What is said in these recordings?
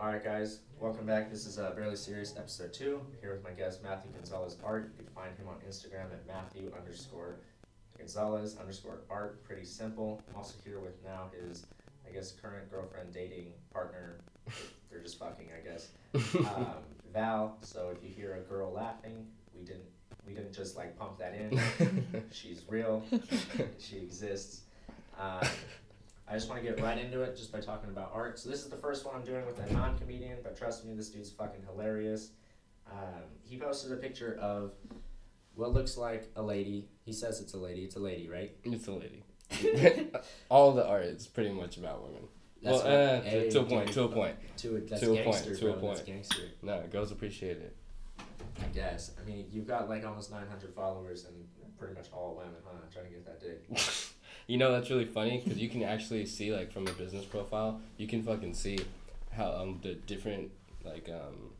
All right, guys, welcome back. This is uh, Barely Serious, episode two. Here with my guest Matthew Gonzalez Art. You can find him on Instagram at Matthew underscore Gonzalez underscore Art. Pretty simple. I'm also here with now his, I guess, current girlfriend, dating partner. They're just fucking, I guess. Um, Val. So if you hear a girl laughing, we didn't we didn't just like pump that in. She's real. She exists. Um, I just want to get right into it just by talking about art. So this is the first one I'm doing with a non-comedian, but trust me, this dude's fucking hilarious. Um, he posted a picture of what looks like a lady. He says it's a lady. It's a lady, right? It's a lady. All the art is pretty much about women. That's well, uh, to, to a point. dude, To a point. To a, that's To a point, to a bro. That's point. gangster. No, girls appreciate it. I guess. I mean, you've got like almost 900 followers and pretty much all women, huh? Trying to get that dick. You know that's really funny because you can actually see like from a business profile, you can fucking see how um the different like um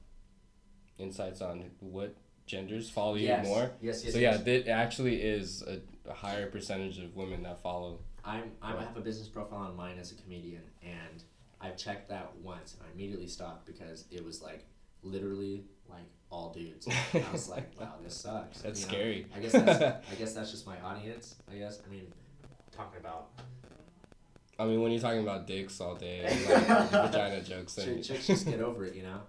insights on what genders follow you more. Yes, yes. so yes. yeah, it actually is a, a higher percentage of women that follow. I'm, I'm, I have a business profile on mine as a comedian, and I've checked that once, and I immediately stopped because it was like literally like all dudes. And I was like, wow, this sucks. That's You know, scary. I guess that's I guess that's just my audience. I guess I mean, talking about I mean, when you're talking about dicks all day, and, like, vagina jokes, Ch- and chicks just get over it, you know.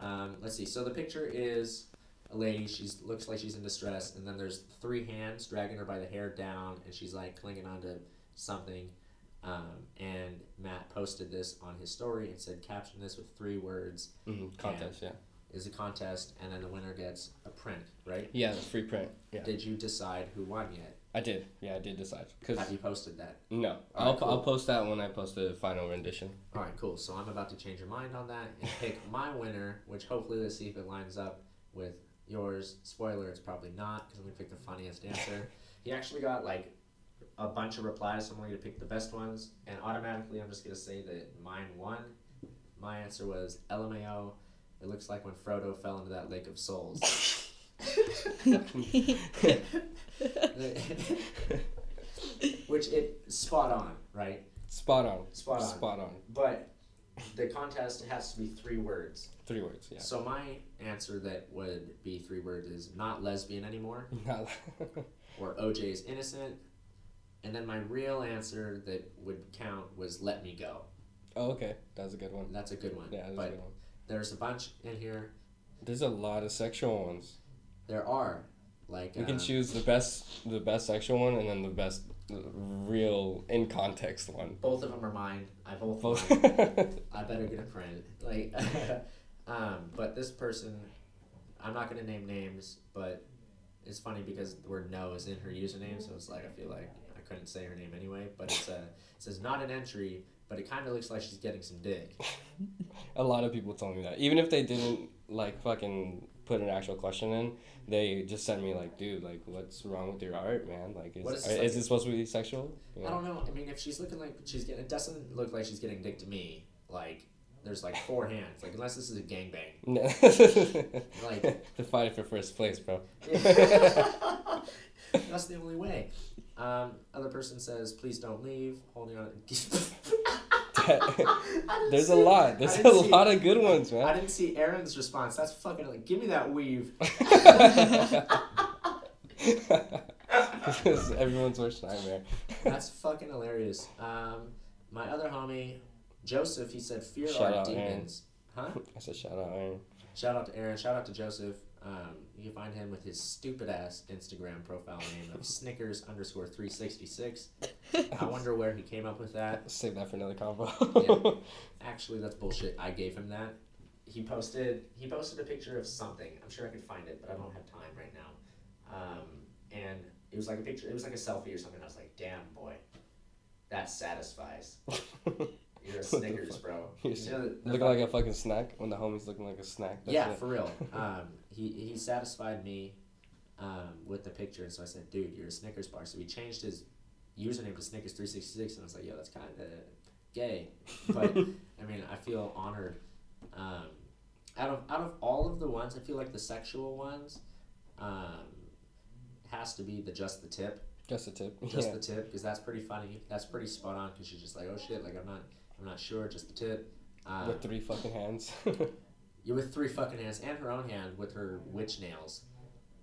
Um, let's see. So the picture is a lady. She's looks like she's in distress, and then there's three hands dragging her by the hair down, and she's like clinging onto something. Um, and Matt posted this on his story and said, "Caption this with three words." Mhm, contest, yeah. Is a contest, and then the winner gets a print, right? Yeah, free print. Yeah, Did you decide who won yet? I did. Yeah, I did decide. Cause Have you posted that? no, I'll, cool. I'll post that when I post the final rendition. All right, cool. So I'm about to change your mind on that and pick my winner, which hopefully let's see if it lines up with yours. Spoiler, it's probably not because I'm gonna pick the funniest answer. he actually got like a bunch of replies, so I'm gonna pick the best ones, and automatically I'm just gonna say that mine won. My answer was LMAO. It looks like when Frodo fell into that lake of souls. Which it spot on, right? Spot on. Spot on. Spot on. But the contest has to be three words. Three words. Yeah. So my answer that would be three words is not lesbian anymore, Not- or OJ is innocent. And then my real answer that would count was let me go. oh, okay. That's a good one. That's a good one. Yeah, that's a good one. there's a bunch in here. There's a lot of sexual ones. There are like We can uh, choose the best, the best sexual one, and then the best, real in context one. both of them are mine. I both. Both. I better get a print. Like, um, but this person, I'm not gonna name names, but it's funny because the word no is in her username, so it's like I feel like I couldn't say her name anyway. But it's a, it says not an entry, but it kind of looks like she's getting some dick. a lot of people told me that. Even if they didn't like fucking put an actual question in, they just sent me like, dude, like, what's wrong with your art, man? Like, is is is, this, like- this supposed to be sexual? You I don't know. I mean, if she's looking like she's getting, it doesn't look like she's getting dick to me. Like, there's like four hands. Like, unless this is a gangbang. No. Like- to fight for first place, bro. That's the only way. Um, other person says, "Please don't leave." Holding on. There's a lot. There's a see- lot of good ones, man. I didn't see Aaron's response. That's fucking like, give me that weave. this is everyone's worst nightmare. That's fucking hilarious. Um, my other homie, Joseph, he said, "Fear Shout our out, Aaron. demons." Huh? I said shout out, Aaron. Shout out to Aaron. Shout out to Joseph. Um, you can find him with his stupid ass Instagram profile name of Snickers underscore three sixty six. I wonder where he came up with that. Save that for another combo. Actually, that's bullshit. I gave him that. He posted he posted a picture of something. I'm sure I could find it, but I don't have time right now. Um, and it was like a picture. It was like a selfie or something. I was like, damn boy, that satisfies. You're a Snickers, bro. You're You know, looking like a fucking snack when the homie's looking like a snack. That's yeah, it. for real. Um, he he satisfied me um, with the picture, and so I said, "Dude, you're a Snickers bar." So he changed his username to Snickers three sixty six, and I was like, "Yo, that's kind of gay," but I mean, I feel honored. Um, out of out of all of the ones, I feel like the sexual ones um, has to be the just the tip, Just the tip. just yeah. the tip, because that's pretty funny. That's pretty spot on. Because she's just like, "Oh shit!" Like I'm not I'm not sure, just the tip. Uh, With three fucking hands. you with three fucking hands and her own hand with her witch nails.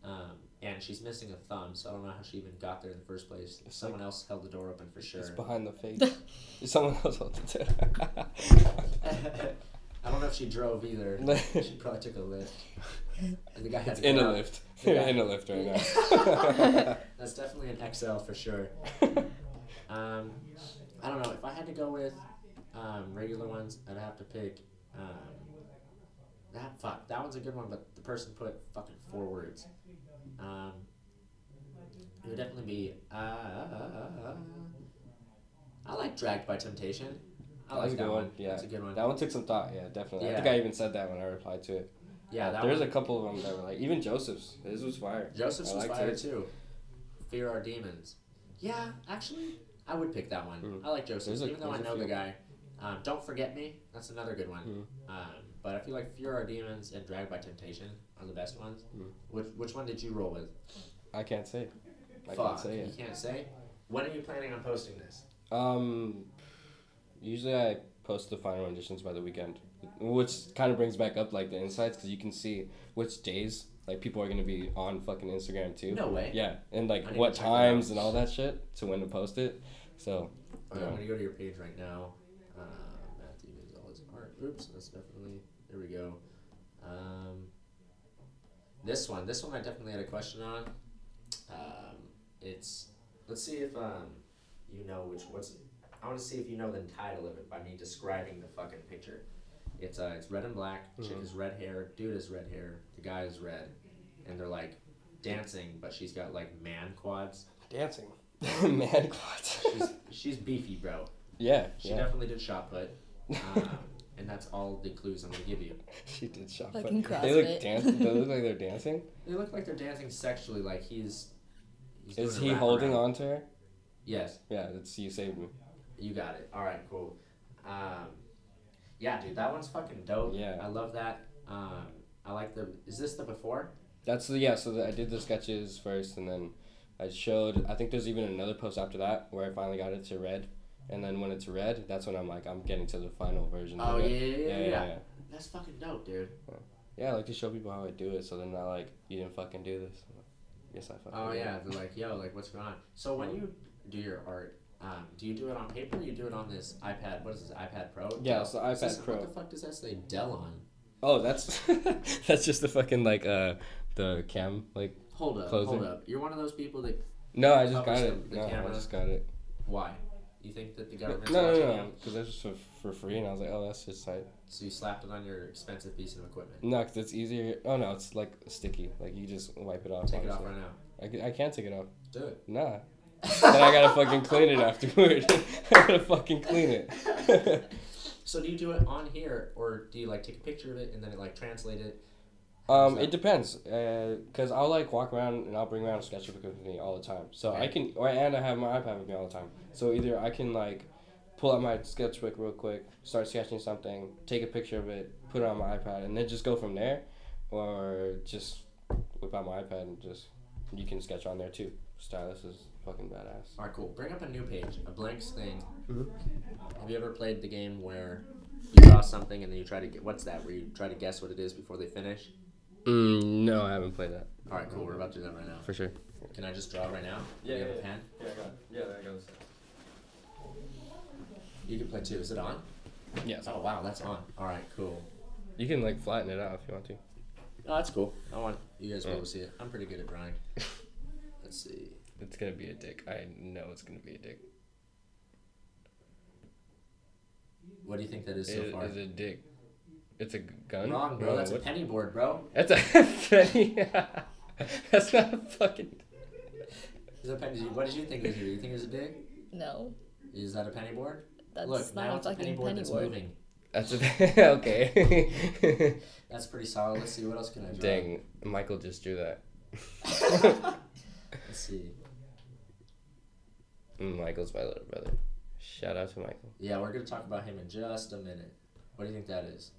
Um, and she's missing a thumb, so I don't know how she even got there in the first place. It's Someone else held the door open for sure. It's behind the face. Someone else held the door. I don't know if she drove either. she probably took a lift. And the guy had it's to in a out. lift. The You're guy- in a lift right now. That's definitely an XL for sure. Um, I don't know if I had to go with um, regular ones. I'd have to pick. Um, that fuck that one's a good one, but the person put fucking four words. Um, it would definitely be. Uh, I like Dragged by Temptation. I like that one. yeah. That's a good one. That one took some thought, yeah, definitely. I think I even said that when I replied to it. yeah, that There's a couple of them that were like, even Joseph's. His was fire. Joseph's I was fire it. too. Fear our demons. Yeah, actually, I would pick that one. Mm. I like Joseph's, a- even though I know the guy. Um, Don't forget me. That's another good one. Mm. Um, but I feel like Fear our demons and Dragged by Temptation are the best ones. Mm. Which which one did you roll with? I can't say. I Fuck, can't say you it. can't say. When are you planning on posting this? Um, usually I post the final renditions by the weekend, which kind of brings back up like the insights because you can see which days like people are gonna be on fucking Instagram too. No way. Yeah, and like what to check that times and all that shit to when to post it. So Yeah. I'm gonna go to your page right now. Uh, Matthew Gonzalez art. Oops, that's definitely there. We go. Um, this one, this one, I definitely had a question on. Um, it's let's see if um, you know which what's. I want to see if you know the title of it by me describing the fucking picture. It's uh, it's red and black. Chick Mhm. is red hair. Dude is red hair. The guy is red, and they're like dancing, but she's got like man quads. dancing, man, quads. She's she's beefy, bro. yeah, She yeah. definitely did shot put. Um, and that's all the clues I'm gonna give you. she did shop. Fucking but they look CrossFit. dance. They look like they're dancing. They look like they're dancing sexually, like he's. he's Is he holding wraparound. on to her? Yes, Yeah, that's you saved me. you got it. All right, cool. Um, yeah, dude, that one's fucking dope. Yeah. I love that. Um, I like the. Is this the before? That's the yeah. So the, I did the sketches first, and then I showed. I think there's even another post after that where I finally got it to red, and then when it's red, that's when I'm like I'm getting to the final version. Oh of yeah, it. yeah, yeah, yeah, yeah. That's fucking dope, dude. Yeah, I like to show people how I do it, so they're not like you didn't fucking do this. Like, Yes, I fucking. Oh yeah, they're like, yo, like what's going on? So when you do your art, um, do you do it on paper? or You do it on this iPad? What is this iPad Pro? Yeah, it's the Is this- iPad Pro. What the fuck does that say Dell on? Oh, that's that's just the fucking like uh the cam like. Hold up, Closer. hold up. You're one of those people that No, I just got it. no, camera. I just got it. why? You think that the government's no, watching no, no, because that's just for, for free, and I was like, oh, that's just tight. So you slapped it on your expensive piece of equipment. No, because it's easier. Oh no, it's like sticky. Like you just wipe it off. Take it off right now. I, ca- I can't take it off. Do it. Nah. then I gotta fucking clean it afterward. I gotta fucking clean it. So do you do it on here, or do you like take a picture of it and then it like translate it? Um, it depends. Uh, cause I'll like walk around and I'll bring around a sketchbook with me all the time. So I can, or and I have my iPad with me all the time. So either I can like pull out my sketchbook real quick, start sketching something, take a picture of it, put it on my iPad, and then just go from there, or just whip out my iPad and just you can sketch on there too. Stylus is fucking badass. All right, cool. Bring up a new page, a blank thing. Mhm. Have you ever played the game where you draw something and then you try to get what's that? Where you try to guess what it is before they finish? Mm, no, I haven't played that All right, cool. We're about to do that right now. for sure. Can I just draw right now? Yeah, Do you have yeah, a pen? Yeah, I got. it. Yeah, that goes. You can play too. Is it on? Yeah, Oh wow, that's on. All right, cool. you can like flatten it out if you want to. Oh, that's cool. I want you guys to be able to see it. I'm pretty good at drawing. Let's see. It's gonna be a dick. I know it's gonna be a dick. What do you think that is so It far? is a dick. It's a gun. Wrong, bro. No, That's a penny board, bro. That's a penny. That's not a fucking. Is a penny? What did you think it was? Do you think it was a dig? No, Is that a penny board? that's Look, not now a it's a penny board penny that's board. moving. That's a okay. That's pretty solid. Let's see what else can I draw. Dang, Michael just drew that. Let's see. Mm, Michael's my little brother. Shout out to Michael. Yeah, we're gonna talk about him in just a minute. What do you think that is?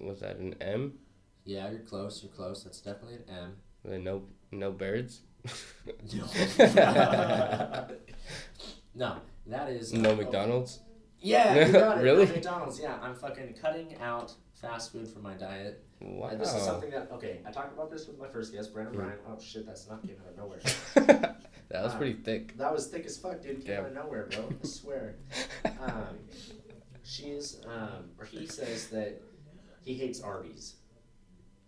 Was that an M? Yeah, you're close. You're close. That's definitely an M. There no no birds? no, that is no uh, McDonald's. Yeah, you got it. Really? McDonald's. Yeah, I'm fucking cutting out fast food from my diet. Wow. And this is something that okay. I talked about this with my first guest, Brandon Ryan. Oh shit, that's not came out of nowhere. that was Uh, pretty thick. That was thick as fuck, dude. Came Damn. out of nowhere, bro. I swear. Um, she's um, or he says that he hates Arby's.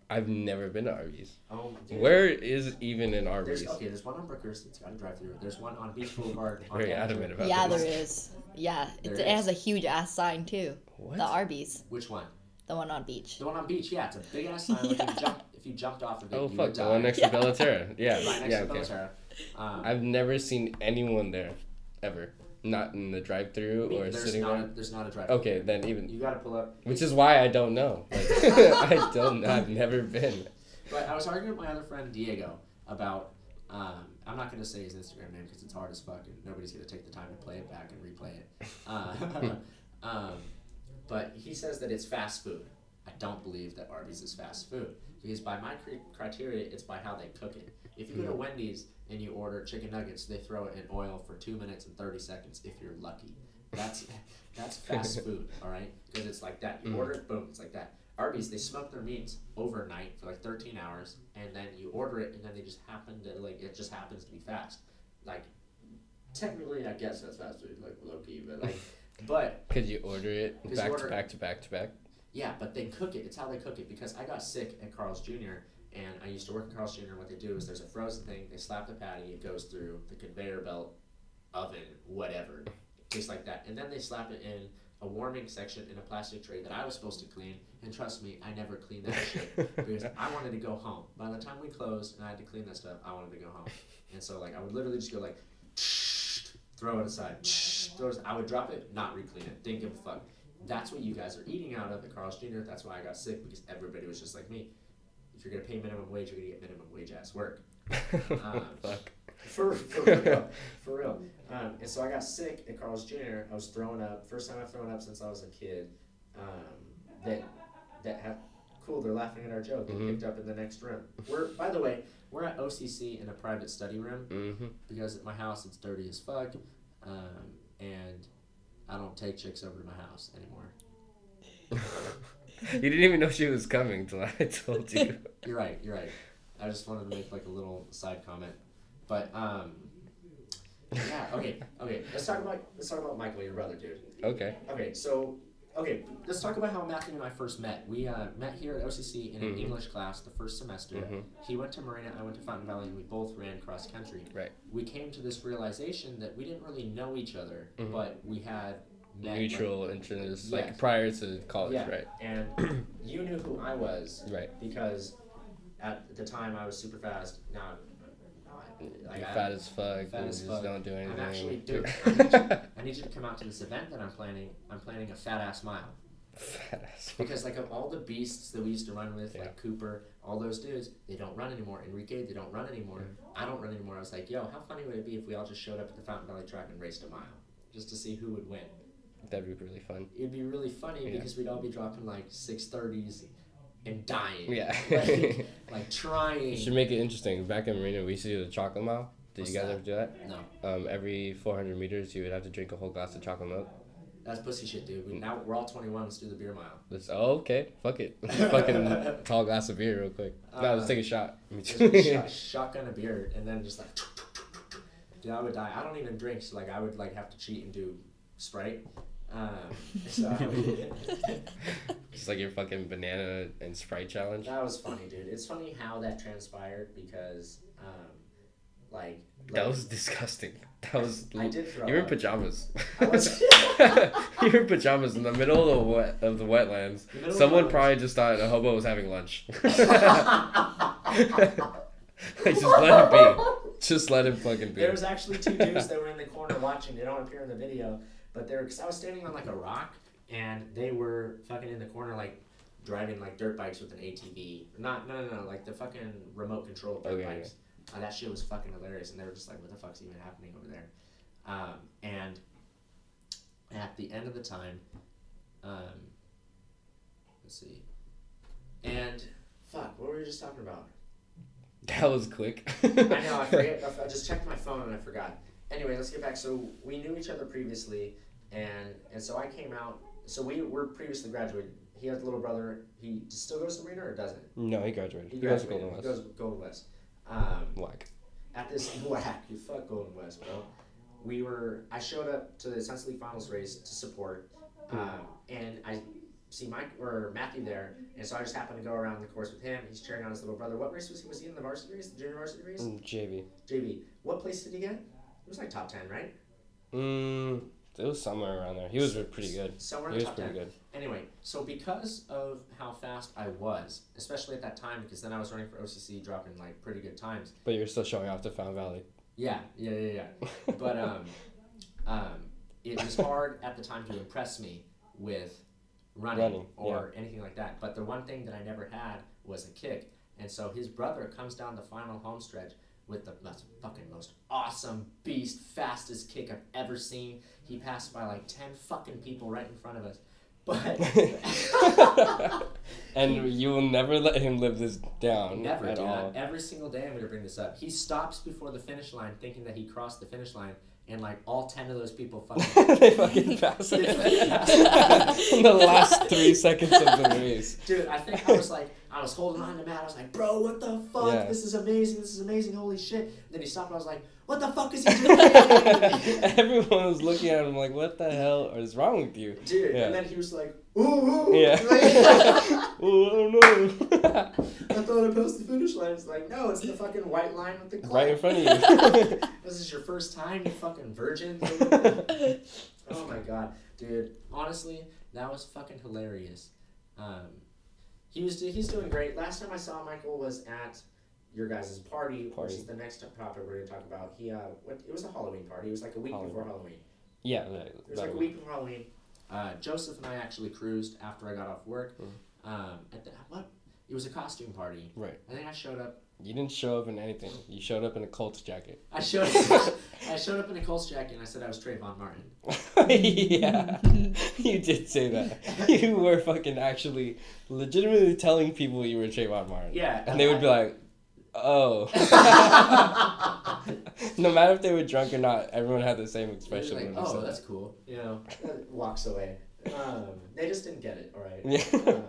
I've never been to Arby's. Oh, dude. Where is even an There's Arby's? okay. There's one on Brookhurst that's got a drive-through. There's one on Beach Boulevard. on Very Andrew. adamant about Yeah, this. there is. Yeah, There it, it is. has a huge ass sign too. What? The Arby's, Which one? the one on beach. The one on Beach. Yeah, it's a big ass sign. Like if, you jump, if you jumped off of it, oh you fuck, would the die. one next Yeah. to Bella Terra. Yeah, Right next yeah, to okay. Bella Terra. Um, I've never seen anyone there, ever. Not in the drive-through I mean, or sitting not there. There's not a drive. Okay, then even, You gotta pull up. which is why I don't know. Like, I don't. I've never been. But I was arguing with my other friend Diego about. Um, I'm not gonna say his Instagram name because it's hard as fuck, and nobody's gonna take the time to play it back and replay it. Uh, um, but he says that it's fast food. I don't believe that Arby's is fast food because by my cri- criteria, it's by how they cook it. If you go to Wendy's and you order chicken nuggets, they throw it in oil for two minutes and thirty seconds if you're lucky. That's that's fast food, all right? Because it's like that. You Mm. order it, boom, it's like that. Arby's, they smoke their meats overnight for like 13 hours, and then you order it, and then they just happen to like it just happens to be fast. Like technically, I guess that's fast food, like low key, but like, but Could you order it back order- to back to back to back? Yeah, but they cook it. It's how they cook it because I got sick at Carl's Jr. and I used to work at Carl's Jr. and what they do is there's a frozen thing. They slap the patty. It goes through the conveyor belt, oven, whatever, just like that. And then they slap it in a warming section in a plastic tray that I was supposed to clean. And trust me, I never cleaned that shit because I wanted to go home. By the time we closed and I had to clean that stuff, I wanted to go home. And so like I would literally just go like, throw it aside, throw it. I would drop it, not re-clean it. Didn't give a fuck. That's what you guys are eating out of at Carl's Jr. That's why I got sick because everybody was just like me. If you're gonna pay minimum wage, you're gonna get minimum wage ass work. Um, Fuck. For, for real, for real. Um, and so I got sick at Carl's Jr. I was throwing up. First time I've thrown up since I was a kid. Um, that that have cool. They're laughing at our joke. They Mhm. picked up in the next room. We're by the way, we're at OCC in a private study room Mm-hmm. because at my house it's dirty as fuck, um, and I don't take chicks over to my house anymore. you didn't even know she was coming till I told you. You're right. You're right. I just wanted to make like a little side comment, but um, yeah. Okay. Okay. Let's talk about let's talk about Michael, your brother, dude. Okay. Okay. So okay, let's talk about how Matthew and I first met. We uh, met here at OCC in an Mhm. English class the first semester. Mhm. He went to Marina, I went to Fountain Valley, and we both ran cross country. Right. We came to this realization that we didn't really know each other, Mhm. but we had met, like, Mutual interest, Yes. like prior to college, Yeah. right? and you knew who I was Right. because at the time I was super fast. Now, like, You're I- fat as fuck. fat and as just fuck. don't do anything. I'm actually, dude. I need, you, I need you to come out to this event that I'm planning. I'm planning a fat ass mile fat ass. because like of all the beasts that we used to run with, Yeah. like Cooper, all those dudes, they don't run anymore. Enrique, they don't run anymore. I don't run anymore. I was like, yo, how funny would it be if we all just showed up at the Fountain Valley track and raced a mile, just to see who would win? That'd be really fun. It'd be really funny Yeah. because we'd all be dropping like six thirties and dying. Yeah. like, like trying. You should make it interesting. Back in Marina, we used to do the chocolate mile. Did What's you guys that? ever do that? No, Um, every 400 meters, you would have to drink a whole glass of chocolate milk. that's pussy shit, dude. We, now we're all 21. Let's do the beer mile. Let's, oh, okay. Fuck it. Fucking tall glass of beer real quick. no, let's Uh, take a shot. Me shot, shotgun a beer and then just like, dude, I would die. I don't even drink, so like I would like have to cheat and do Sprite. Um, so Just like your fucking banana and Sprite challenge. that was funny, dude. It's funny how that transpired because, um, like, That was disgusting. That was. I did throw You were in pajamas. Was- you were in pajamas in the middle of the wet of the wetlands. The Someone the probably just thought a hobo was having lunch. Like, just let him be. Just let him fucking be. There was actually two dudes that were in the corner watching. They don't appear in the video, but they're because I was standing on like a rock and they were fucking in the corner like driving like dirt bikes with an ATV. Not no no no like the fucking remote control dirt Okay, bikes. Uh, that shit was fucking hilarious, and they were just like, "What the fuck's even happening over there?" Um, and at the end of the time, um, let's see, and fuck, what were we just talking about? That was quick. I know, I forget. I just checked my phone and I forgot. Anyway, let's get back. So we knew each other previously, and and so I came out. So we were previously graduated. He has a little brother. He still goes to Marina or doesn't? No, he graduated. He He goes to graduated. Golden He West. goes Golden West. Um, Whack. at this whack, you fuck Golden West, bro. We were. I showed up to the Sunset League Finals race to support, um, and I see Mike or Matthew there, and so I just happened to go around the course with him. He's cheering on his little brother. What race was he? Was he in the varsity race, the junior varsity race? Mm, JV. JV. What place did he get? It was like top ten, right? Mm, it was somewhere around there. He was pretty good. Somewhere He in the was pretty ten. good. Anyway, so because of how fast I was, especially at that time, because then I was running for OCC, dropping like pretty good times. But you're still showing off to Found Valley. Yeah, yeah, yeah, yeah. but um, um, it was hard at the time to impress me with running, Running, or anything like that. But the one thing that I never had was a kick, and so his brother comes down the final home stretch with the most fucking most awesome beast, fastest kick I've ever seen. He passed by like ten fucking people right in front of us, but. and you will never let him live this down Never, at dude. all. Every single day I'm gonna bring this up. He stops before the finish line, thinking that he crossed the finish line, and like all ten of those people fucking. they fucking pass it fucking pass it. in the last three seconds of the race. Dude, I think I was like, I was holding on to Matt. I was like, bro, what the fuck? Yeah. This is amazing. This is amazing. Holy shit. then he stopped. and I was like, what the fuck is he doing? Everyone was looking at him like, "What the hell is wrong with you?" Dude, Yeah. and then he was like, ooh, ooh. Yeah. Like, oh no! I thought I passed the finish line. It's like, no, it's the fucking white line with the clock. right in front of you. This is your first time, you fucking virgin. oh my god, dude. Honestly, that was fucking hilarious. Um, he was he's doing great. Last time I saw Michael was at your guys' party, Party. which is the next topic we're gonna talk about. He uh, what, it was a Halloween party. It was like a week Halloween. before Halloween. yeah, that, It was like a week before Halloween. Uh, Joseph and I actually cruised after I got off work. Mm. Um, at the what? It was a costume party. Right. I think I showed up You didn't show up in anything. You showed up in a Colts jacket. I showed I showed up in a Colts jacket and I said I was Trayvon Martin. yeah, you did say that. You were fucking actually, legitimately telling people you were Trayvon Martin. Yeah, And they would be like, "Oh." no matter if they were drunk or not, everyone had the same expression. like, when oh, said that's cool. You know, walks away. Um, they just didn't get it. All right. Yeah, Um,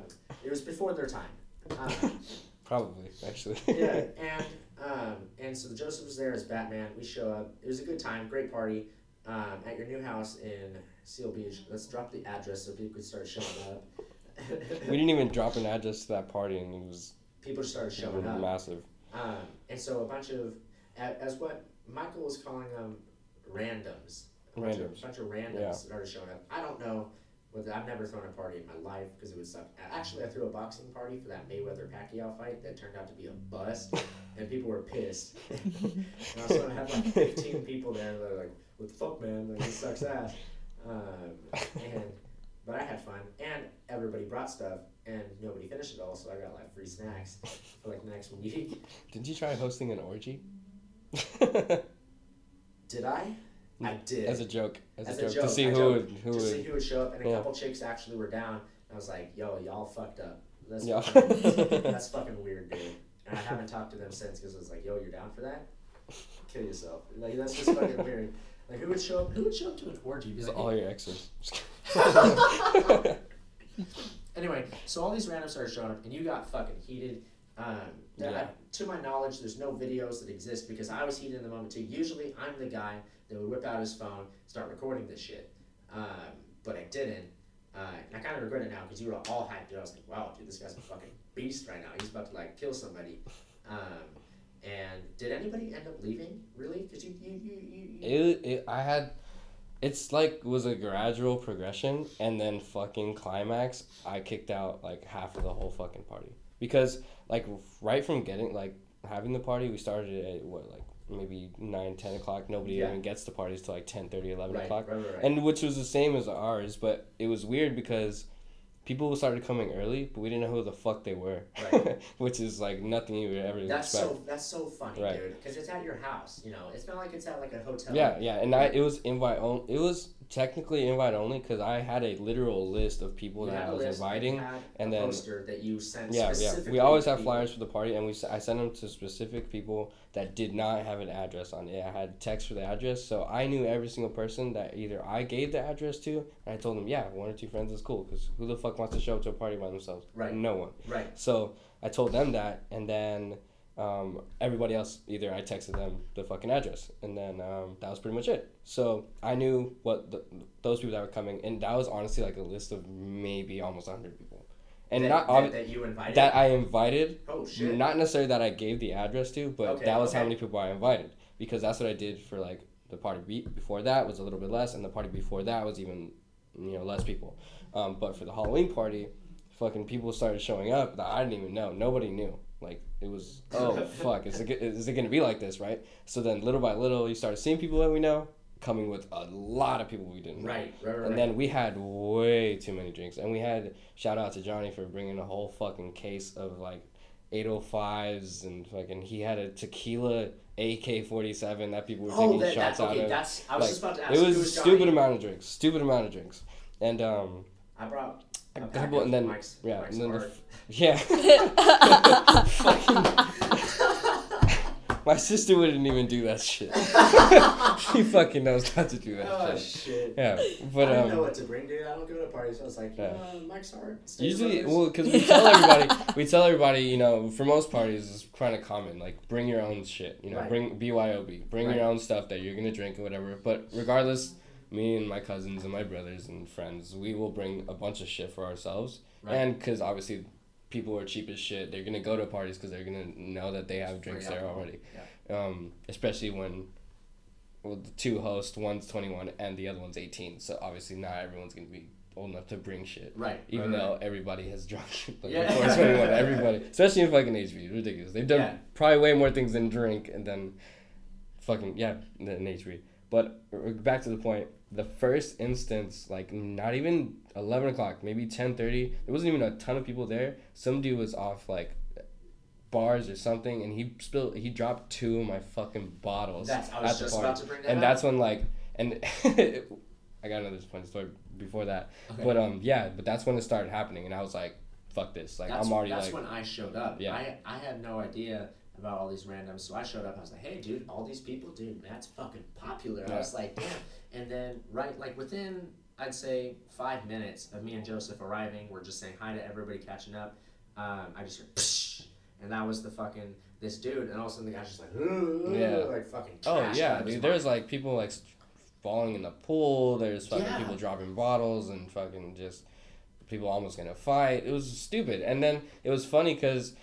it was before their time. Um, probably actually. yeah, and um, and so Joseph was there as Batman. We show up. It was a good time, great party um, at your new house in Seal Beach. Let's drop the address so people could start showing up. we didn't even drop an address to that party, and it was, people started showing up. massive. Um, and so a bunch of, as what Michael was calling them, randoms. A bunch Randoms. Of, bunch of randoms Yeah. started showing up. I don't know whether I've never thrown a party in my life because it would suck. Actually, I threw a boxing party for that Mayweather Pacquiao fight that turned out to be a bust, and people were pissed. and I also, I had like 15 people there that were like, "What the fuck, man? Like this sucks ass." Um, and but I had fun, and everybody brought stuff, and nobody finished it all, so I got like free snacks for like the next week. Didn't you try hosting an orgy? Did I? I did. As a joke. As, As a a joke, joke, to see I who would who to see would. who would show up, and a Yeah. couple chicks actually were down. I was like, "Yo, y'all fucked up. That's Yeah. fucking, that's fucking weird, dude." And I haven't talked to them since because I was like, "Yo, you're down for that? Kill yourself. Like that's just fucking weird. Like who would show up? Who would show up to an orgy? Like, all your exes. Anyway, so all these randoms started showing up, and you got fucking heated. Um, Yeah. I- to my knowledge, there's no videos that exist because I was heated in the moment too. Usually, I'm the guy that would whip out his phone, start recording this shit, um, but I didn't. Uh, and I kind of regret it now because you were all hyped. I was like, "Wow, dude, this guy's a fucking beast right now. He's about to like kill somebody." Um, and did anybody end up leaving? Really? Because you, you, you, you, you it, it I had it's like was a gradual progression and then fucking climax I kicked out like half of the whole fucking party because like right from getting like having the party we started at what like maybe 9 10 o'clock nobody Yeah. even gets to parties till like 10 30 11 right, o'clock right, right, and which was the same as ours but it was weird because people started coming early but we didn't know who the fuck they were Right. which is like nothing you would ever That's expect so that's so funny, dude. Because it's at your house. You know, it's not like it's at like a hotel. Yeah, yeah, and I it was invite only. It was technically invite only because I had a literal list of people You that I was inviting. and then- that you sent. Yeah, yeah. We always have people. flyers for the party, and we i sent them to specific people that did not have an address on it. I had text for the address, so I knew every single person that either I gave the address to, and I told them, yeah, one or two friends is cool, because who the fuck wants to show up to a party by themselves? Right. No one. Right. So I told them that, and then um, everybody else either I texted them the fucking address, and then um, that was pretty much it. So I knew what the, those people that were coming, and that was honestly like a list of maybe almost hundred people, and that, not that, that you invited. that I invited. oh shit. Not necessarily that I gave the address to, but Okay, that was how many people I invited because that's what I did for like the party be- before that was a little bit less, and the party before that was even you know less people. Um, but for the Halloween party, fucking people started showing up that I didn't even know. Nobody knew. Like it was oh fuck is it is it gonna be like this right? So then little by little you started seeing people that we know coming with a lot of people we didn't know. Right. Right. Right. And then we had way too many drinks. And we had, shout out to Johnny for bringing a whole fucking case of like 805s and fucking, he had a tequila AK 47 that people were oh, taking that, shots that, out of. That's. I was Like, just about to ask. It who was a Johnny? stupid amount of drinks. Stupid amount of drinks. And, um, I brought a, a pack couple, and then, Mike's, yeah, Mike's and then the, Art. f- yeah. My sister wouldn't even do that shit. she fucking knows not to do that Oh shit. shit. Yeah, but I um, don't know what to bring, dude. I don't go to parties. So I was like, Yeah. uh, Mike's Hard. Usually, Brothers. well, because we tell everybody, we tell everybody, you know, for most parties, it's kind of common. Like, bring your own shit. You know, Right. bring BYOB, bring Right. your own stuff that you're gonna drink or whatever. But regardless, me and my cousins and my brothers and friends, we will bring a bunch of shit for ourselves, Right. and because obviously, people are cheap as shit. They're gonna go to parties because they're gonna know that they have drinks there already. Um, especially when. Well, the two hosts, one's 21 and the other one's 18. So obviously not everyone's to be old enough to bring shit Right. even right, though right. everybody has drunk like Yeah. before 21 everybody especially in fucking HB ridiculous they've done Yeah. probably way more things than drink and then fucking yeah than HB but uh, back to the point the first instance like not even 11 o'clock maybe 10.30 there wasn't even a ton of people there some dude was off like bars or something and he spilled he dropped two of my fucking bottles That's. I was at the just about to bring that and up. that's when like and I got another funny story before that Okay. but um, yeah, but that's when it started happening, and I was like, "Fuck this!" Like that's, I'm already that's like, That's when I showed up. Yeah. I I had no idea about all these randoms, so I showed up. I was like, "Hey, dude, all these people, dude, that's fucking popular." I was like, "Damn!" And then right, like within I'd say five minutes of me and Joseph arriving, we're just saying hi to everybody, catching up. Um, I just heard, Psh! and that was the fucking this dude, and all of a sudden the guy's just like, Yeah. like fucking. oh yeah, dude. There's like people like falling in the pool. There's fucking Yeah. people dropping bottles and fucking just people almost gonna fight. It was stupid, and then it was funny because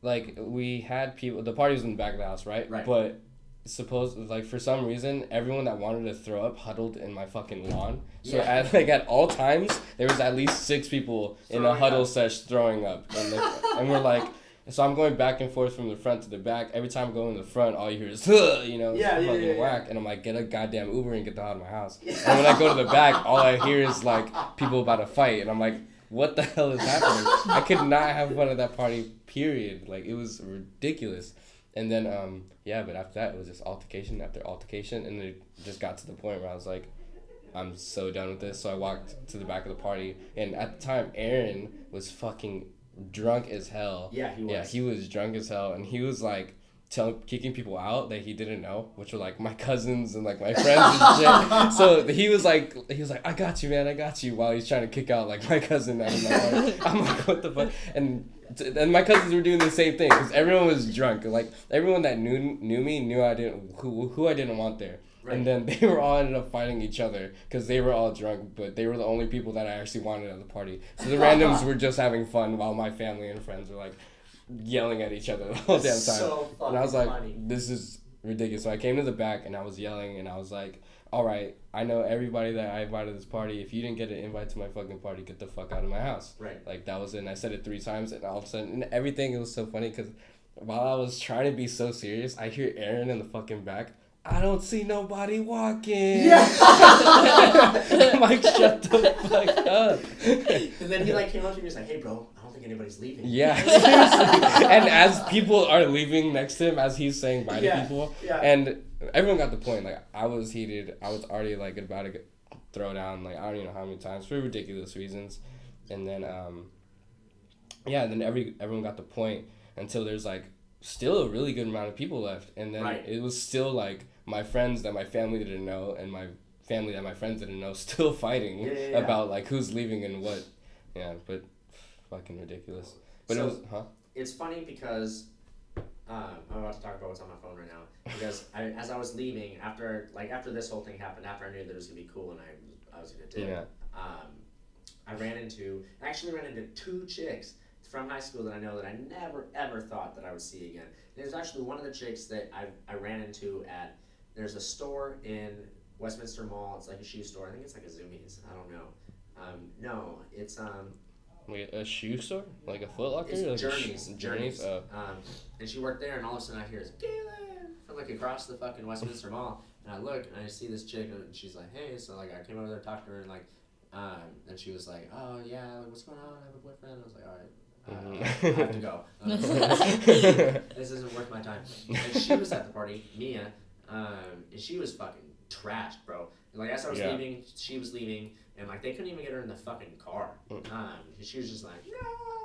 like we had people. The party was in the back of the house, right? Right. But suppose like for some reason everyone that wanted to throw up huddled in my fucking lawn so Yeah. at like at all times there was at least six people in a huddle up. sesh throwing up and, like, and we're like so I'm going back and forth from the front to the back. Every time I go in the front, all you hear is, you know, Yeah, yeah, fucking yeah. whack. And I'm like, get a goddamn Uber and get the hell out of my house. And when I go to the back, all I hear is like people about to fight, and I'm like, what the hell is happening? I could not have fun at that party. Period. Like it was ridiculous. And then um yeah, but after that it was just altercation after altercation, and it just got to the point where I was like, I'm so done with this. So I walked to the back of the party, and at the time, Aaron was fucking drunk as hell. Yeah, he was. Yeah, he was drunk as hell, and he was like tell, kicking people out that he didn't know, which were like my cousins and like my friends and shit. So he was like, he was like, I got you, man, I got you, while he's trying to kick out like my cousin out of my party. I'm like, what the fuck? And and my cousins were doing the same thing because everyone was drunk. Like everyone that knew knew me knew I didn't who who I didn't want there. Right. And then they were all ended up fighting each other because they were all drunk, but they were the only people that I actually wanted at the party. So the randoms were just having fun while my family and friends were like yelling at each other the whole damn time. So and I was like, funny. this is ridiculous. So I came to the back and I was yelling and I was like, all right, I know everybody that I invited to this party. If you didn't get an invite to my fucking party, get the fuck out of my house. Right. Like that was it. And I said it three times and all of a sudden, and everything, it was so funny because while I was trying to be so serious, I hear Aaron in the fucking back. I don't see nobody walking. I'm like, shut the fuck up. And then he like came up to me and was like, "Hey, bro, I don't think anybody's leaving." Yeah, and as people are leaving next to him, as he's saying bye Yeah, to people, yeah. and everyone got the point. Like I was heated. I was already like about to get throw down like I don't even know how many times for ridiculous reasons, and then um, yeah, then every everyone got the point until there's like still a really good amount of people left, and then Right. it was still like my friends that my family didn't know and my family that my friends didn't know still fighting Yeah, yeah, yeah. about like who's leaving and what, yeah, but fucking ridiculous. But So- it was huh. it's funny because um, I'm about to talk about what's on my phone right now. Because I, as I was leaving, after like after this whole thing happened, after I knew that it was gonna be cool and I I was gonna dip, Yeah. um, I ran into I actually ran into two chicks from high school that I know that I never ever thought that I would see again. There's actually one of the chicks that I I ran into at there's a store in Westminster Mall. It's like a shoe store. I think it's like a Zumiez. I don't know. Um, no, it's um, Like a shoe store, like a Foot Locker, it's like Journeys. sh- Journeys. Oh. Um, and she worked there, and all of a sudden I hear is Galen from like across the fucking Westminster Mall, and I look and I see this chick, and she's like, "Hey," so like I came over there, talked to her, and like, um, and she was like, "Oh yeah, like what's going on? I have a boyfriend." I was like, "All right." Uh, I have to go. Uh, this isn't worth my time. And she was at the party, Mia, um, and she was fucking trashed, bro. And, like as I was Yeah. leaving, she was leaving, and like they couldn't even get her in the fucking car. Mm. Um, and she was just like, no,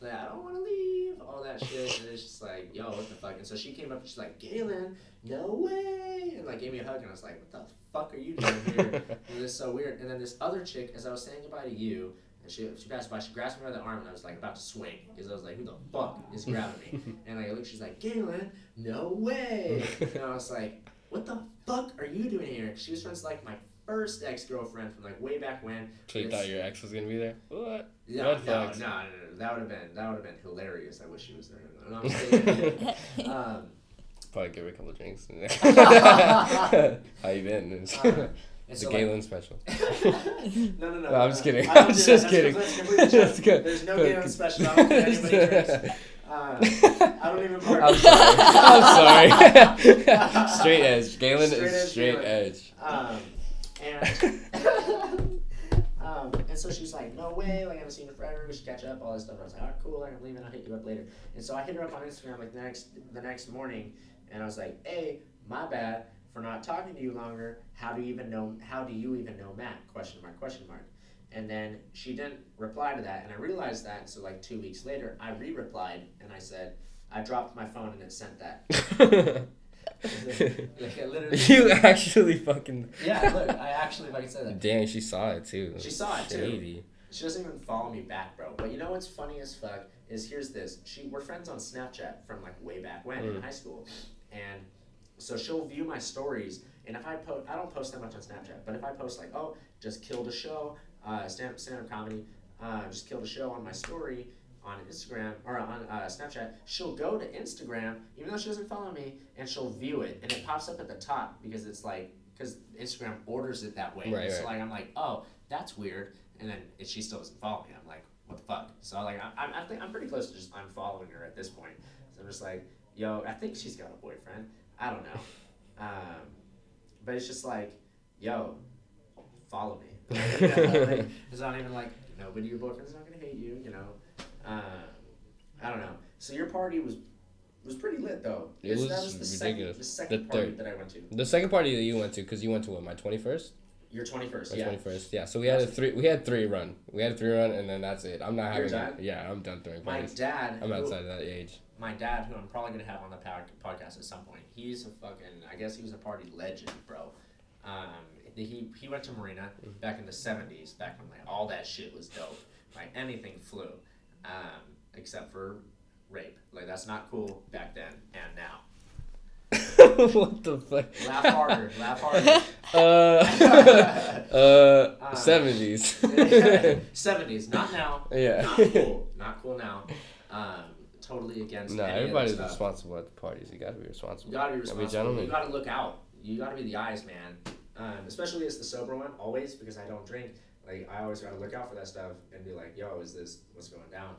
like I don't want to leave, all that shit, and it's just like, yo, what the fuck? And so she came up, and she's like, Galen, no way, and like gave me a hug, and I was like, what the fuck are you doing here? and it's so weird. And then this other chick, as I was saying goodbye to you. And she, she passed by, she grasped me by the arm, and I was like about to swing because I was like, "Who the fuck is grabbing me?" And like, I looked, she's like, "Galen, no way!" And I was like, "What the fuck are you doing here?" She was friends with, like my first ex girlfriend from like way back when. So you thought your ex was gonna be there? What? No, Red no, no, no, no, that would have been that would have been hilarious. I wish she was there. No, I'm just um, Probably give her a couple drinks. How you been? It's, Uh, it's so, a like- Galen special. no, no, no. No, I'm just kidding. I'm just. That's kidding. Just true. good. There's no Galen special. I don't anybody drinks. Uh, I don't even. I'm sorry. I'm sorry. straight edge. Galen Straight is edge straight Galen. edge. Um, and um, and so she's like, no way, like I haven't seen her forever. We should catch up, all this stuff. And I was like, all right, cool. Like, I'm leaving. I'll hit you up later. And so I hit her up on Instagram like the next the next morning, and I was like, hey, my bad for not talking to you longer. How do you even know? How do you even know Matt? Question mark. Question mark. And then she didn't reply to that, and I realized that. So like two weeks later, I re-replied, and I said, I dropped my phone and it sent that. like I literally. you actually fucking. Yeah, look, I actually fucking said that. Dang, she saw it too. She saw it, too. Shady. She doesn't even follow me back, bro. But you know what's funny as fuck is here's this. She we're friends on Snapchat from like way back when in Mm. high school, and so she'll view my stories. And if I post, I don't post that much on Snapchat. But if I post like, oh, just killed a show, uh, stand stand up comedy, uh, just killed a show on my story on Instagram or on uh, Snapchat, she'll go to Instagram even though she doesn't follow me, and she'll view it, and it pops up at the top because it's like because Instagram orders it that way. Right, so right. like I'm like, oh, that's weird and then if she still doesn't follow me, I'm like, what the fuck? So like, I, I, I think I'm pretty close to just unfollowing her at this point. So I'm just like, yo, I think she's got a boyfriend. I don't know, um, but it's just like, yo, follow me. You know, like, it's not even like nobody. Your boyfriend's not gonna hate you. You know, um, I don't know. So your party was was pretty lit though. It This- was the second, ridiculous. the second The party third. that I went to. The second party that you went to, because you went to what, my twenty first, Your 21st, yeah. twenty first. Yeah. So we had a three. We had three run. We had a three run, and then that's it. I'm not You're having. done? that. Yeah, I'm done throwing parties. My dad. I'm who- outside of that age. my dad, who I'm probably gonna have on the podcast at some point, he's a fucking, I guess he was a party legend, bro. Um, he he went to Marina back in the '70s, back when like all that shit was dope. Like anything flew, um, except for rape. Like that's not cool back then and now. what the fuck? Laugh harder, laugh harder. Uh, uh, Uh, seventies. '70s, not now. yeah. Not cool. Not cool now. Um, totally against. No, any of that everybody's responsible at the parties. You gotta be responsible. You gotta be Gotta be gentlemen. You gotta look out. You gotta be the eyes, man. Um, especially as the sober one, always because I don't drink. Like I always gotta look out for that stuff and be like, "Yo, is this what's going down?"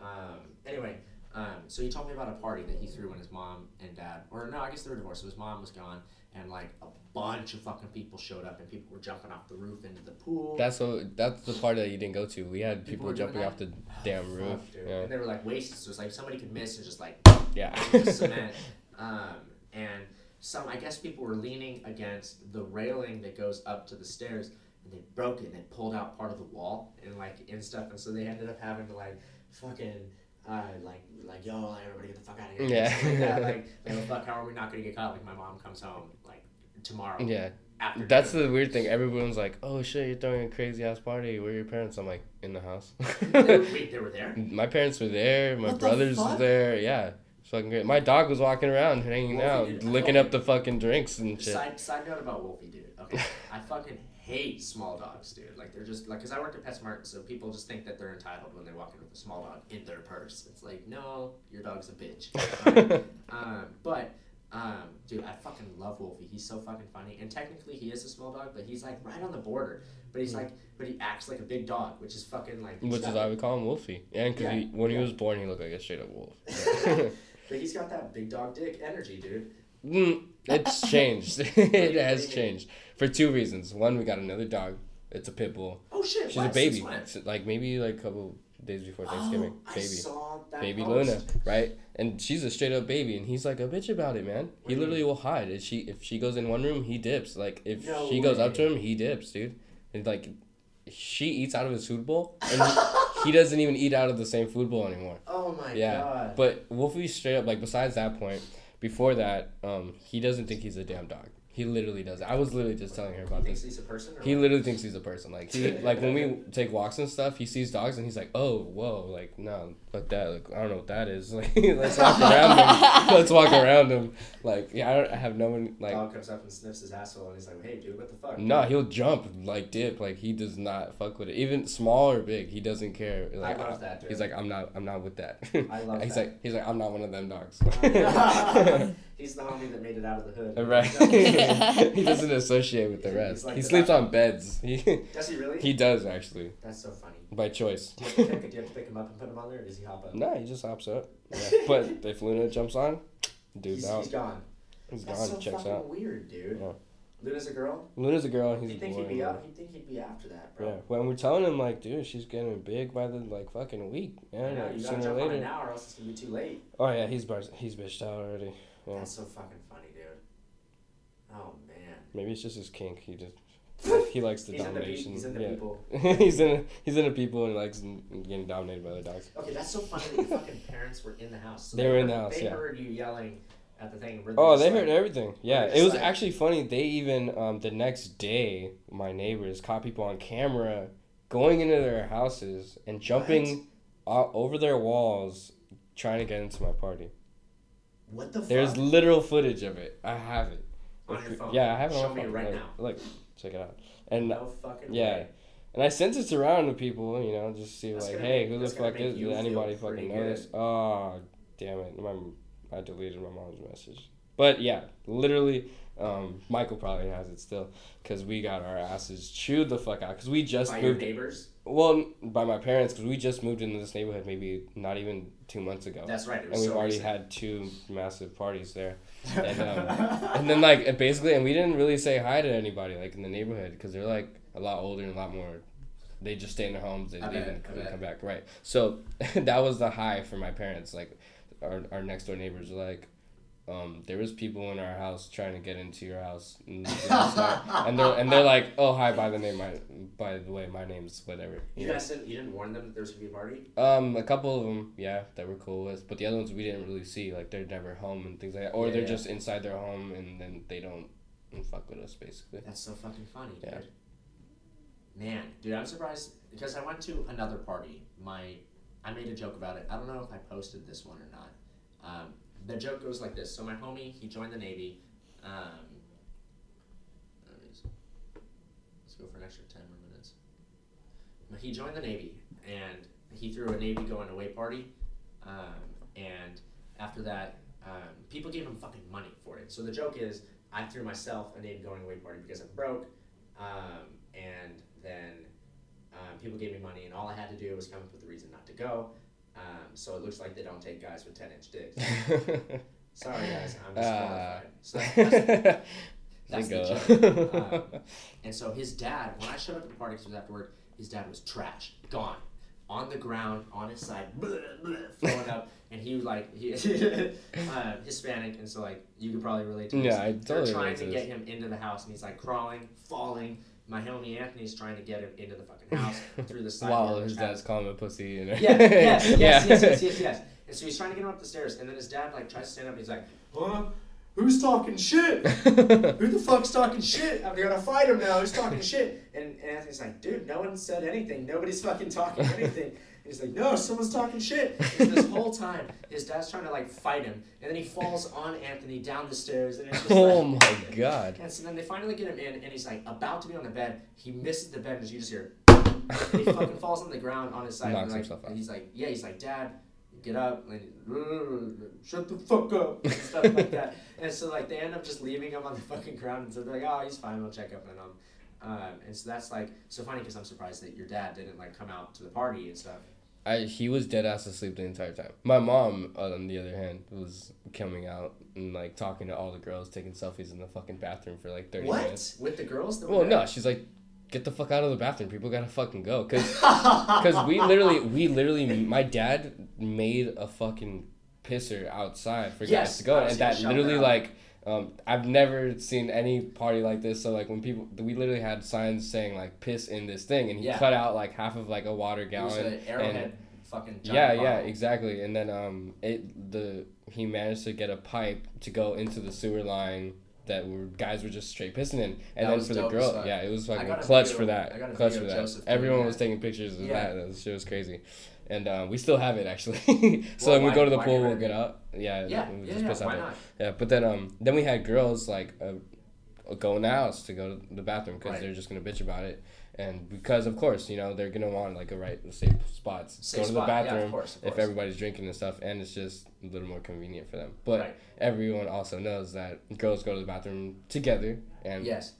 Um, anyway, um, so he told me about a party that he threw when his mom and dad, or no, I guess they were divorced. So his mom was gone, and like a bunch of fucking people showed up, and people were jumping off the roof into the pool. That's what. That's the part that you didn't go to. We had People people, were jumping off the damn roof. Yeah. And they were like wasted, so it's like somebody could miss and just like Yeah. cement. Um, and some, I guess people were leaning against the railing that goes up to the stairs, and they broke it and they pulled out part of the wall and like and stuff, and so they ended up having to like fucking. Uh, like, like, yo, like, everybody get the fuck out of here. Yeah. Like, that, like, like, fuck, how are we not gonna get caught? Like, my mom comes home, like, tomorrow. Yeah, After that's dinner. the weird thing. Everyone's like, "Oh shit, you're throwing a crazy ass party. Where are your parents?" I'm like, "In the house." Wait, they were there? My parents were there. My What brothers fuck? were there. Yeah, it's fucking great. My dog was walking around, hanging Wolfie, out, dude, licking up the fucking drinks and shit. Side, side note about Wolfie, dude. Okay, I fucking hate small dogs, dude. Like they're just like, cause I work at PetSmart, so people just think that they're entitled when they walk in with a small dog in their purse. It's like, no, your dog's a bitch. Alright? um, but um, dude, I fucking love Wolfie. He's so fucking funny, and technically he is a small dog, but he's like right on the border. But he's like, but he acts like a big dog, which is fucking like. Which is why we call him Wolfie. And because Yeah, he, when yeah. he was born, he looked like a straight up wolf. But he's got that big dog dick energy, dude. Mm, it's changed. it has changed for two reasons. One, we got another dog. It's a pit bull. Oh shit! She's what? a baby. Like maybe like a couple days before Thanksgiving. Oh, I baby. saw that baby post. Luna, right? And she's a straight up baby, and he's like a bitch about it, man. He literally will hide. If she if she goes in one room, he dips. Like if No she goes up to him, he dips, dude. And like, she eats out of his food bowl, and he, he doesn't even eat out of the same food bowl anymore. Oh my Yeah, god. But Wolfie's straight up like. Besides that point, before that, um, he doesn't think he's a damn dog. He literally does. I was literally just telling her He about thinks this. he's a person. Or He what? literally thinks he's a person. Like he, like when we take walks and stuff, he sees dogs and he's like, "Oh, whoa, like no, fuck that. Like I don't know what that is. Like let's walk around him. Let's walk around him. Like yeah, I, don't, I have no one like." dog comes up and sniffs his asshole, and he's like, "Hey, dude, what the fuck?" No, he'll jump like dip. Like he does not fuck with it. Even small or big, he doesn't care. Like love that, dude. He's like, I'm not. I'm not with that. I love he's that. like, he's like, I'm not one of them dogs. he's the homie that made it out of the hood. right. he doesn't associate with the rest. like he the sleeps dog. on beds. He Does he really? he does actually That's so funny. by choice. Do you, have to pick, do you have to pick him up and put him on there, or does he hop up? No, he just hops up. Yeah. But if Luna jumps on, dude's he's, out. he's gone. He's That's gone. so checks fucking out. weird, dude. Yeah. Luna's a girl. Luna's a girl. and He's He'd a think boy. he'd be out. He'd think he'd be after that, bro. Yeah. When we're telling him like, dude, she's getting big by the like fucking week. I Yeah. know, like, you gotta sooner or on it later. now, or else it's gonna be too late. Oh yeah, he's bar- he's bitched out already. Yeah. That's so fucking funny, dude. Oh man. Maybe it's just his kink. He just he likes the He's into, pe- domination. he's into yeah. people. he's in he's into people and likes getting dominated by the dogs. Okay, that's so funny that your fucking parents were in the house. So They were in the house, They yeah. heard you yelling at the thing. Oh, they like- heard everything. Yeah, it was like- actually funny. They even um, the next day, my neighbors caught people on camera going into their houses and jumping o- over their walls, trying to get into my party. What the fuck? There's fuck? literal footage of it. I have it. On your phone? Yeah, I have it on Show my me phone. right Like- now. Look, check it out. And No fucking yeah. way. And I sent it around to people, you know, just see That's like, hey, make- who the fuck is? Did anybody fucking know good. this? Oh, damn it! My, I deleted my mom's message. But yeah, literally, um, Michael probably has it still, cause we got our asses chewed the fuck out, cause we just By moved. neighbors? Well, by my parents, cause we just moved into this neighborhood maybe not even two months ago, That's right. And we've so already recent. had two massive parties there. And, um, and then like basically, and we didn't really say hi to anybody like in the neighborhood because they're like a lot older and a lot more. They just stay in their homes. They leave and come, come back. Right. So that was the high for my parents. Like our our next door neighbors were like. Um, there was people in our house trying to get into your house, and, and they're and they're like, "Oh, hi, by the name, my by the way, my name's whatever." You You guys didn't, you didn't warn them that there was gonna be a party? Um, a couple of them, yeah, that we're cool with, but the other ones we didn't really see. Like they're never home and things like that, or Yeah, they're yeah. just inside their home and then they don't fuck with us basically. That's so fucking funny, Yeah. dude. Man, dude, I'm surprised because I went to another party. My, I made a joke about it. I don't know if I posted this one or not. Um, the joke goes like this. So my homie, he joined the Navy. Um, let's go for an extra ten more minutes. He joined the Navy and he threw a Navy going away party. Um, and after that, um, people gave him fucking money for it. So the joke is, I threw myself a Navy going away party because I'm broke. Um, and then um, people gave me money, and all I had to do was come up with a reason not to go. Um, so it looks like they don't take guys with 10 inch dicks. Sorry, guys, I'm Ah. disqualified. so that's, that's the joke. Um, and so his dad, when I showed up at the party because it was after work, his dad was trashed, gone, on the ground, on his side, bleh, throwing up, and he was like, he, uh, Hispanic, and so like you could probably relate to this. Yeah, I They're trying to to get him into the house, and he's like crawling, falling, my homie Anthony's trying to get him into the fucking house through the side. Door, his dad's calling him a pussy. Know? Yeah, yes, yes, yeah. yes, yes, yes, yes. And so he's trying to get him up the stairs, and then his dad like tries to stand up. and He's like, "Huh? Who's talking shit? Who the fuck's talking shit? I'm gonna fight him now. Who's talking shit?" And, and Anthony's like, "Dude, no one said anything. Nobody's fucking talking anything." He's like, "No, someone's talking shit." And this whole time, his dad's trying to like fight him, and then he falls on Anthony down the stairs, and it's just oh like, my god. and so then they finally get him in, and he's like about to be on the bed. He misses the bed, and you just hear, and he fucking falls on the ground on his side. Knocks and, like, himself out. and he's like, yeah, he's like, Dad, get up, and shut the fuck up, and stuff like that. And so like they end up just leaving him on the fucking ground, and so they're like, oh, he's fine, we'll check up on him. Um, and so that's like so funny because I'm surprised that your dad didn't like come out to the party and stuff. I he was dead ass asleep the entire time. My mom, on the other hand, was coming out and like talking to all the girls, taking selfies in the fucking bathroom for like thirty What minutes. What with the girls? Well, no, she's like, get the fuck out of the bathroom. People gotta fucking go, cause, cause we literally, we literally, my dad made a fucking pisser outside for Yes, guys to go, and that literally out. like. Um, I've never seen any party like this. So like when people, we literally had signs saying like "piss in this thing," and he Yeah. cut out like half of like a water was gallon. an arrowhead fucking. Yeah, yeah, exactly. And then um, it the he managed to get a pipe to go into the sewer line that were guys were just straight pissing in, and That then was for the girl, yeah, it was a clutch video- for that, I got a clutch for that. Everyone was taking pictures of Yeah. that. That shit was crazy, and um, we still have it actually. so Well, when we go to the pool, we'll get out. Yeah, Yeah, we yeah, just yeah. Why not? Yeah, but then um, then we had girls like uh, go in the house to go to the bathroom because Right. they're just gonna bitch about it, and because of course you know they're gonna want like a right safe spots. Safe go to the spot, yeah, of bathroom course, of if everybody's drinking and stuff, and it's just a little more convenient for them. But Right. everyone also knows that girls go to the bathroom together, and Yes.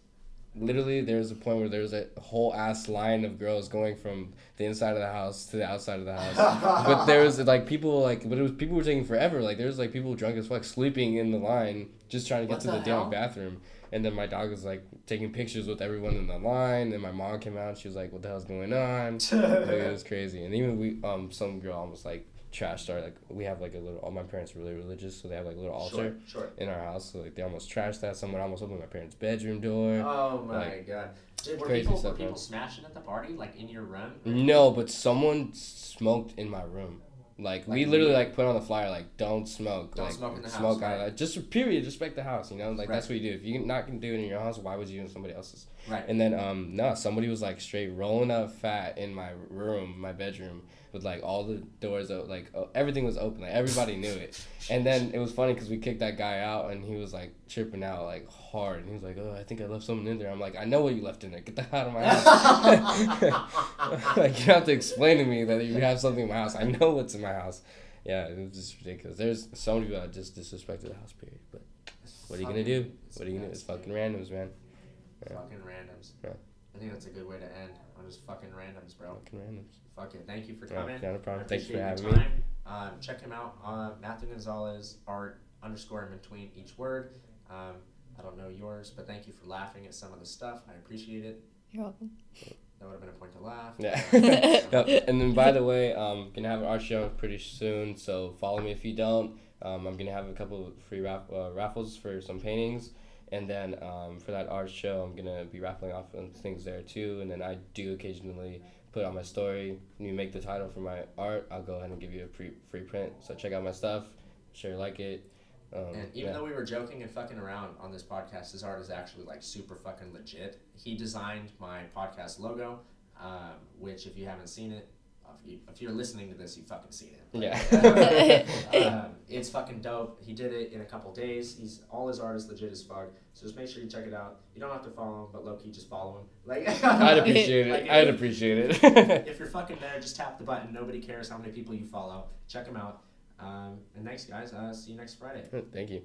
Literally there was a point where there was a whole ass line of girls going from the inside of the house to the outside of the house. but there was like people like, but it was people were taking forever. Like there was like people drunk as fuck sleeping in the line just trying to get What to the, the damn bathroom. And then my dog was like taking pictures with everyone in the line. And my mom came out. She was like, "What the hell's going on?" like, it was crazy. And even we, um, some girl almost like trashed our like we have like a little. All my parents are really religious, so they have like a little altar Sure, sure. in our house. So like they almost trashed that. Someone almost opened my parents' bedroom door. Oh my Like, god. Did, were crazy people, stuff, were people smashing at the party, like in your room? No, but someone smoked in my room. Like, we literally like put on the flyer like don't smoke. Don't like, smoke in the house, Smoke right. out. Like, just period. Respect the house. You know, like that's what you do. If you're not gonna do it in your house, why would you in somebody else's? Right. And then um no, somebody was like straight rolling up fat in my room, my bedroom, with like all the doors o- like oh, everything was open. Like everybody knew it. And then it was funny because we kicked that guy out and he was like tripping out like hard. And he was like, oh, I think I left something in there. I'm like, I know what you left in there. Get the hell out of my house. like you don't have to explain to me that you have something in my house. I know what's in my house. Yeah, it was just ridiculous. There's so many people that just disrespected the house. Period. But what are you gonna do? What are you gonna? do? It's fucking randoms, man. Yeah. Fucking randoms. Yeah. I think that's a good way to end on just fucking randoms, bro. Fucking randoms. Fuck it. Thank you for Yeah, coming. not a problem. I Thanks for having your me. time. Um, check him out. Uh, Matthew Gonzalez art underscore in between each word. Um, I don't know yours, but thank you for laughing at some of the stuff. I appreciate it. You're welcome. That would have been a point to laugh. Yeah. Yep. And then, by the way, um, gonna have an art show pretty soon. So follow me if you don't. Um, I'm gonna have a couple of free raff- uh, raffles for some paintings, and then um, for that art show, I'm gonna be raffling off on things there too. And then I do occasionally put on my story. When you make the title for my art, I'll go ahead and give you a free free print. So check out my stuff. Sure, you like it. Um, And even yeah. though we were joking and fucking around on this podcast, his art is actually like super fucking legit. He designed my podcast logo, um, which if you haven't seen it, you, if you're listening to this, you fucking seen it. Yeah. um, it's fucking dope. He did it in a couple days. He's all his art is legit as fuck. So just make sure you check it out. You don't have to follow him, but low key just follow him. Like I'd appreciate it. Like, I'd if- appreciate it. If you're fucking there, just tap the button. Nobody cares how many people you follow. Check him out. Um, and thanks, guys. Uh, see you next Friday. Thank you.